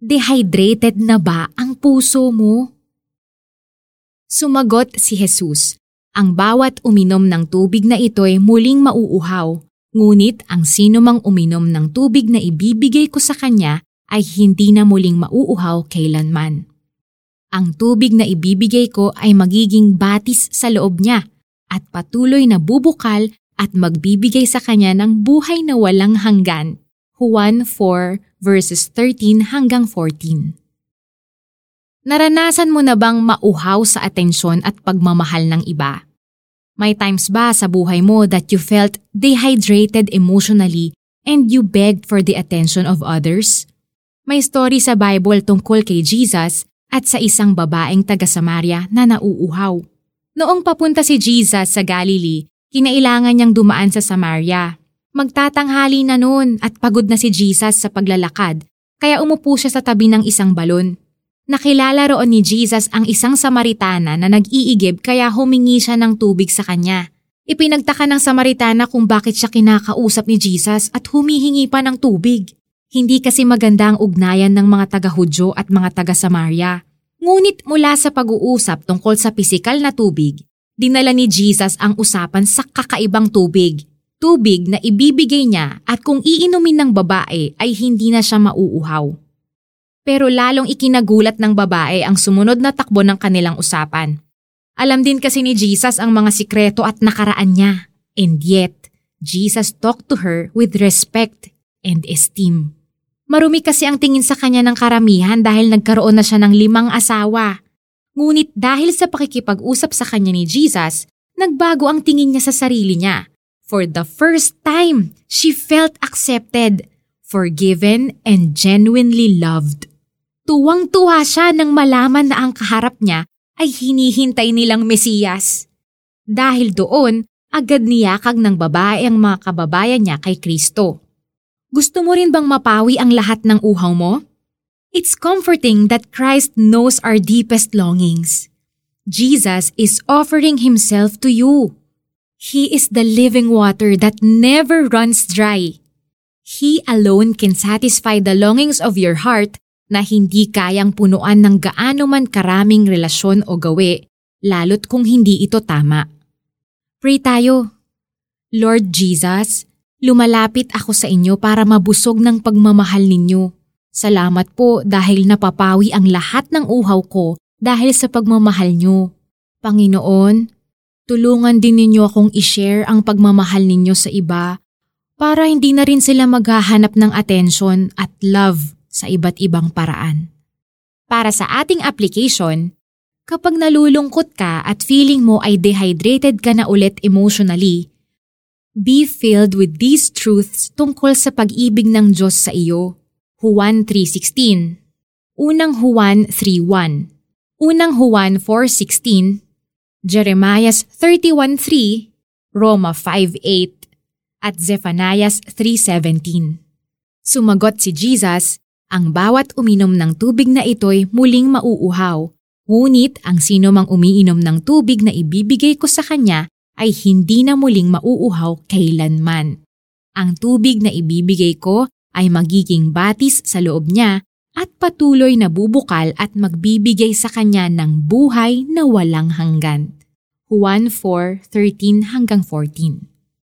Dehydrated na ba ang puso mo? Sumagot si Jesus, ang bawat uminom ng tubig na ito'y muling mauuhaw, ngunit ang sino mang uminom ng tubig na ibibigay ko sa kanya ay hindi na muling mauuhaw kailanman. Ang tubig na ibibigay ko ay magiging batis sa loob niya at patuloy na bubukal at magbibigay sa kanya ng buhay na walang hanggan. Juan 4 verses 13 hanggang 14. Naranasan mo na bang mauhaw sa atensyon at pagmamahal ng iba? May times ba sa buhay mo that you felt dehydrated emotionally and you begged for the attention of others? May story sa Bible tungkol kay Jesus at sa isang babaeng taga-Samaria na nauuhaw. Noong papunta si Jesus sa Galilee, kinailangan niyang dumaan sa Samaria Magtatanghali na noon at pagod na si Jesus sa paglalakad, kaya umupo siya sa tabi ng isang balon. Nakilala roon ni Jesus ang isang Samaritana na nag-iigib kaya humingi siya ng tubig sa kanya. Ipinagtaka ng Samaritana kung bakit siya kinakausap ni Jesus at humihingi pa ng tubig. Hindi kasi maganda ang ugnayan ng mga taga-Hudyo at mga taga-Samaria. Ngunit mula sa pag-uusap tungkol sa pisikal na tubig, dinala ni Jesus ang usapan sa kakaibang tubig tubig na ibibigay niya at kung iinumin ng babae ay hindi na siya mauuhaw. Pero lalong ikinagulat ng babae ang sumunod na takbo ng kanilang usapan. Alam din kasi ni Jesus ang mga sikreto at nakaraan niya. And yet, Jesus talked to her with respect and esteem. Marumi kasi ang tingin sa kanya ng karamihan dahil nagkaroon na siya ng limang asawa. Ngunit dahil sa pakikipag-usap sa kanya ni Jesus, nagbago ang tingin niya sa sarili niya For the first time, she felt accepted, forgiven, and genuinely loved. Tuwang-tuwa siya nang malaman na ang kaharap niya ay hinihintay nilang Mesiyas. Dahil doon, agad niyakag ng babae ang mga kababayan niya kay Kristo. Gusto mo rin bang mapawi ang lahat ng uhaw mo? It's comforting that Christ knows our deepest longings. Jesus is offering Himself to you. He is the living water that never runs dry. He alone can satisfy the longings of your heart na hindi kayang punuan ng gaano man karaming relasyon o gawi, lalo't kung hindi ito tama. Pray tayo. Lord Jesus, lumalapit ako sa inyo para mabusog ng pagmamahal ninyo. Salamat po dahil napapawi ang lahat ng uhaw ko dahil sa pagmamahal nyo. Panginoon, Tulungan din ninyo akong i-share ang pagmamahal ninyo sa iba para hindi na rin sila maghahanap ng atensyon at love sa iba't ibang paraan. Para sa ating application, kapag nalulungkot ka at feeling mo ay dehydrated ka na ulit emotionally, be filled with these truths tungkol sa pag-ibig ng Diyos sa iyo. Juan 3.16 Unang Juan 3.1 Unang Juan 4.16 Jeremiah 31.3, Roma 5.8, at Zephaniah 3.17. Sumagot si Jesus, ang bawat uminom ng tubig na ito'y muling mauuhaw, ngunit ang sino mang umiinom ng tubig na ibibigay ko sa kanya ay hindi na muling mauuhaw kailanman. Ang tubig na ibibigay ko ay magiging batis sa loob niya at patuloy na bubukal at magbibigay sa kanya ng buhay na walang hanggan. Juan 4:13 hanggang 14.